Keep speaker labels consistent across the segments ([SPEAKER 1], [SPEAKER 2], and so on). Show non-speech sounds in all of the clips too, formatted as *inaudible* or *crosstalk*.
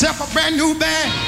[SPEAKER 1] myself a brand new bag.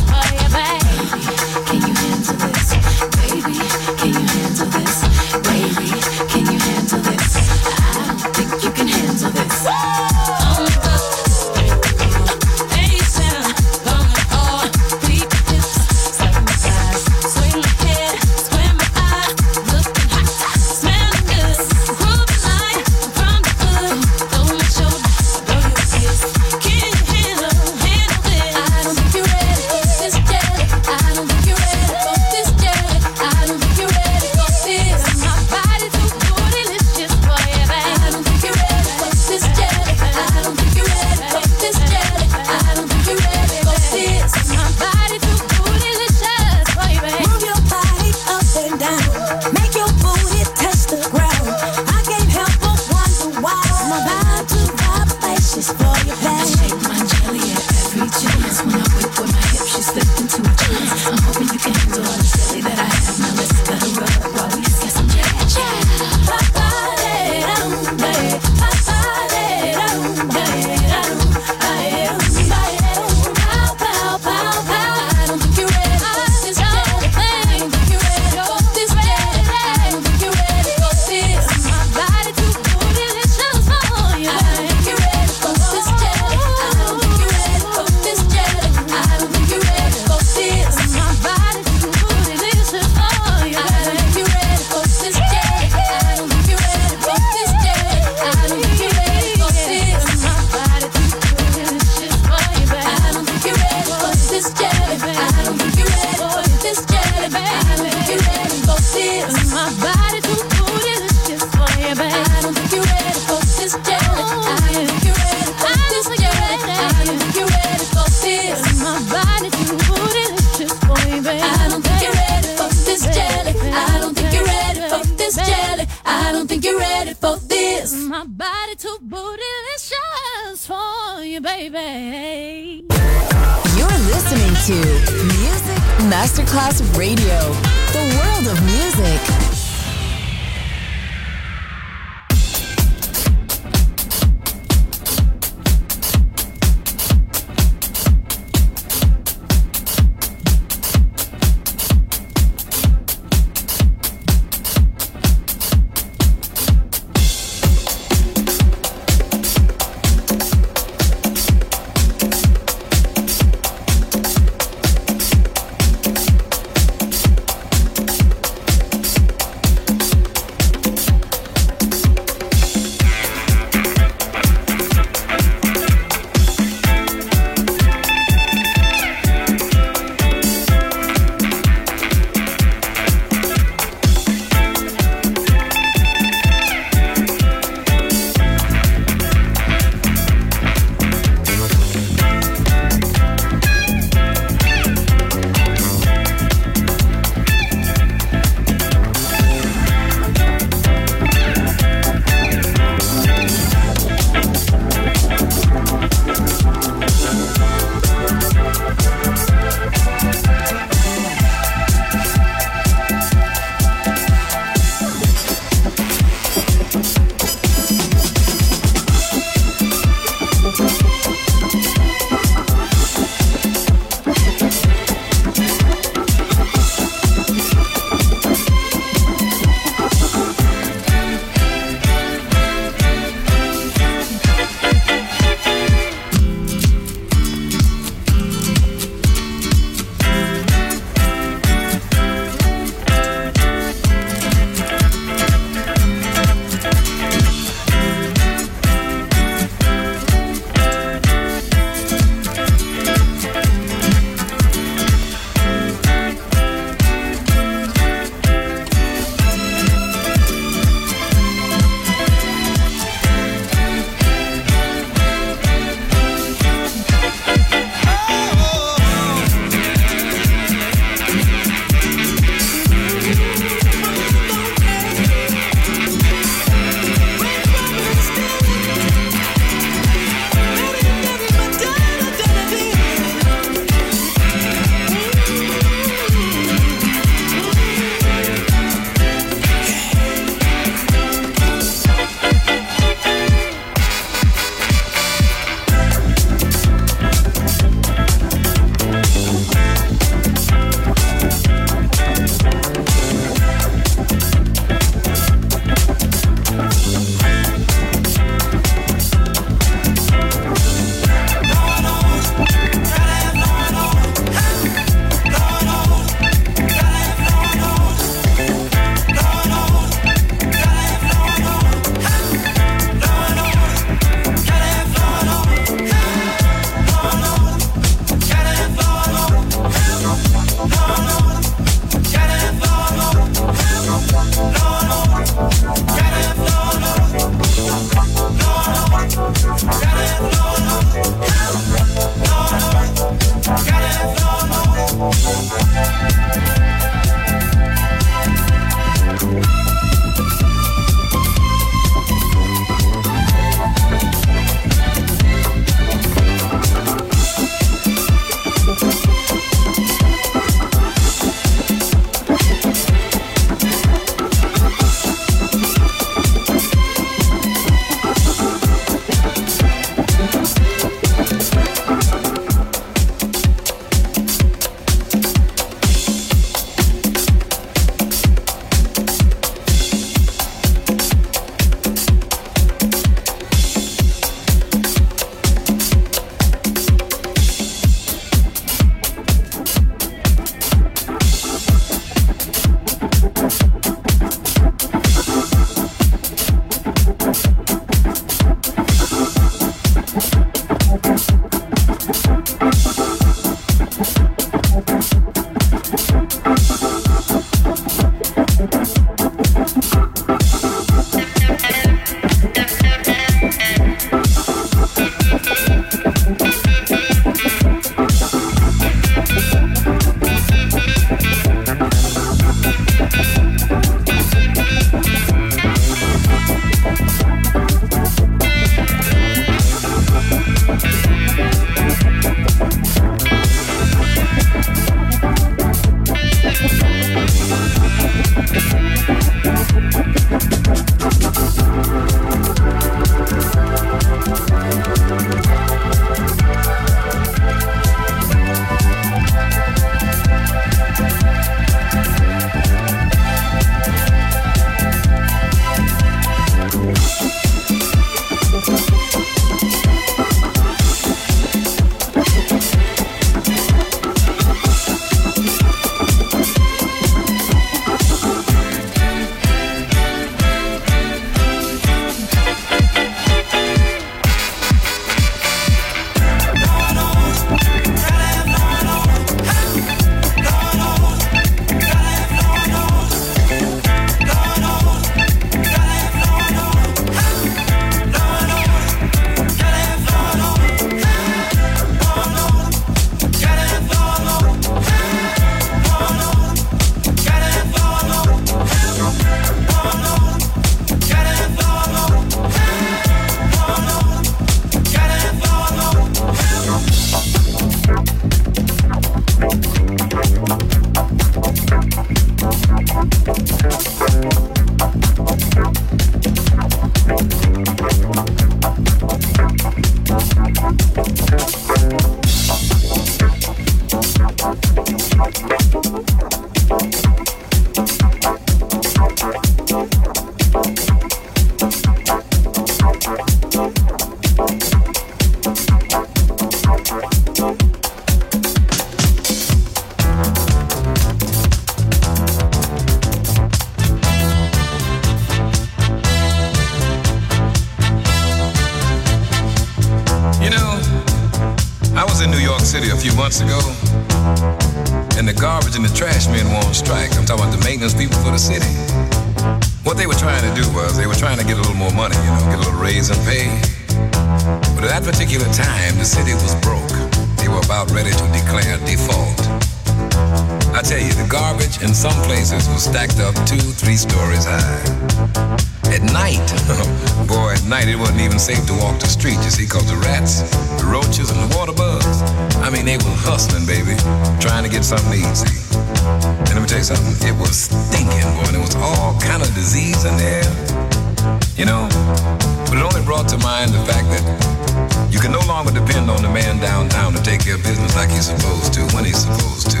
[SPEAKER 2] he's supposed to, when he's supposed to.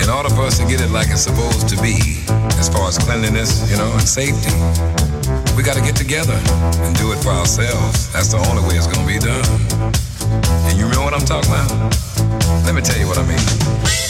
[SPEAKER 2] In order for us to get it like it's supposed to be, as far as cleanliness, you know, and safety, we got to get together and do it for ourselves. That's the only way it's going to be done. And you know what I'm talking about? Let me tell you what I mean.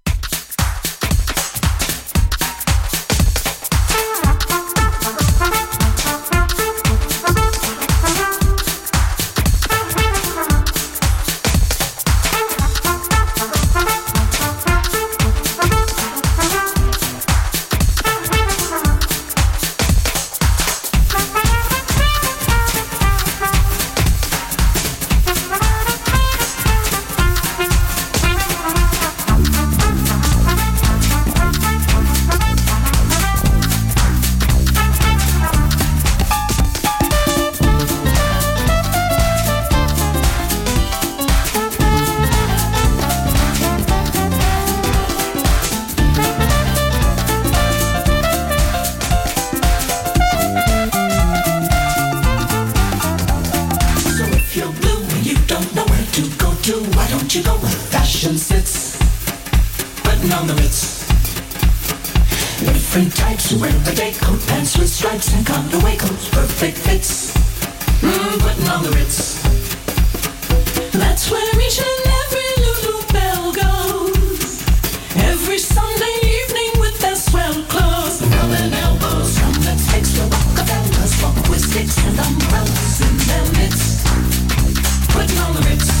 [SPEAKER 3] Coat, pants with stripes and cutaway coats, perfect fits. Mm, button on the Ritz.
[SPEAKER 4] That's where each and every Lulu Belle goes. Every Sunday evening with their swell clothes.
[SPEAKER 3] Rolling elbows from the sticks to Rockefellers, walk with sticks and umbrellas in their midst. Putting on the Ritz.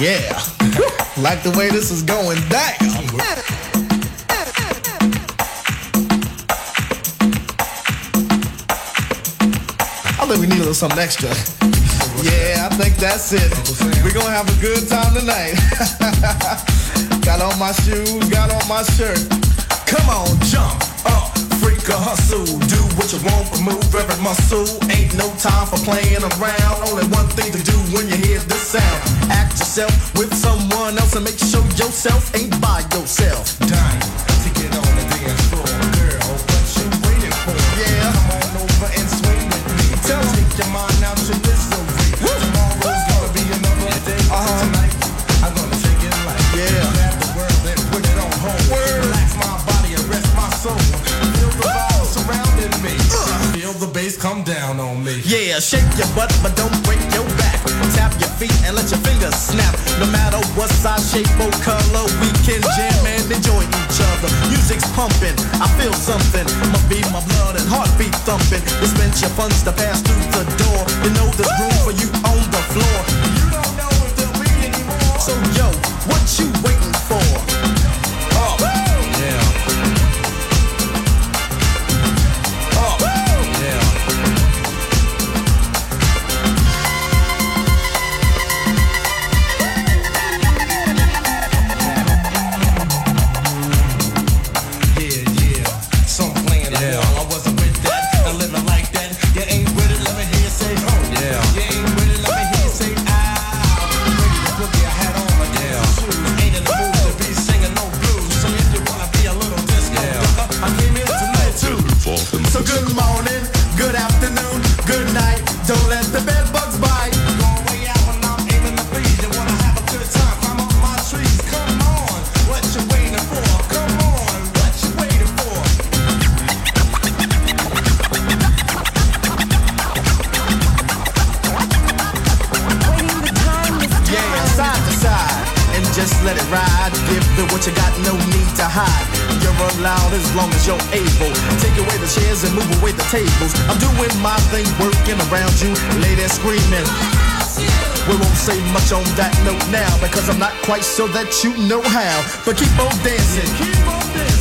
[SPEAKER 5] Yeah. *laughs* like the way this is going down. I think we need a little something extra. Yeah, I think that's it. We're gonna have a good time tonight. *laughs* got on my shoes, got on my shirt. Come on, jump freak a hustle. Do what you want, move every muscle. Ain't no time for playing around. Only one thing to do when you hear this sound. Act yourself with someone else and make sure yourself ain't by yourself. Dying to get on the bass come down on me. Yeah, shake your butt, but don't break your back. Tap your feet and let your fingers snap. No matter what size, shape, or color, we can jam and enjoy each other. Music's pumping, I feel something. Must be my blood and heartbeat thumping. Dispense your funds to pass through the door. You know there's room for you on the floor. You don't know if there'll be any more. So yo, what you waiting for? Screaming. We won't say much on that note now because I'm not quite sure that you know how. But keep on dancing.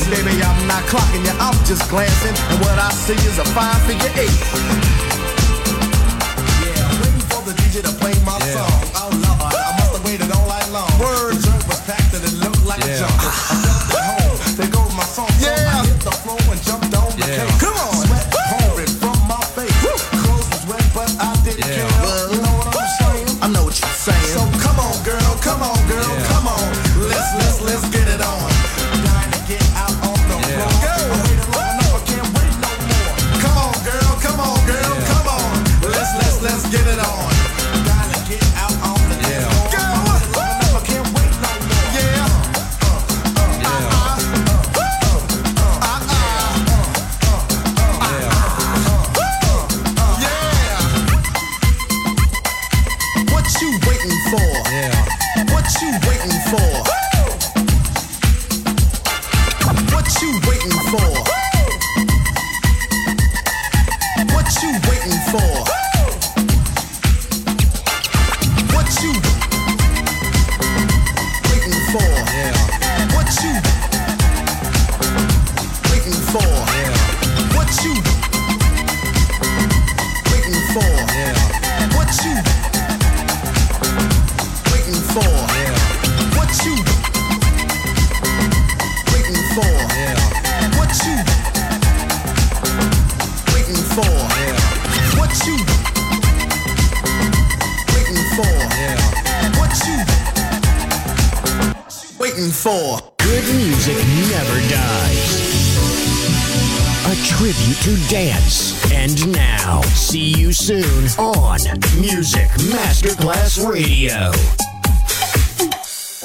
[SPEAKER 5] Baby, I'm not clocking you, I'm just glancing. And what I see is a fine figure eight. Yeah, waiting for the DJ to play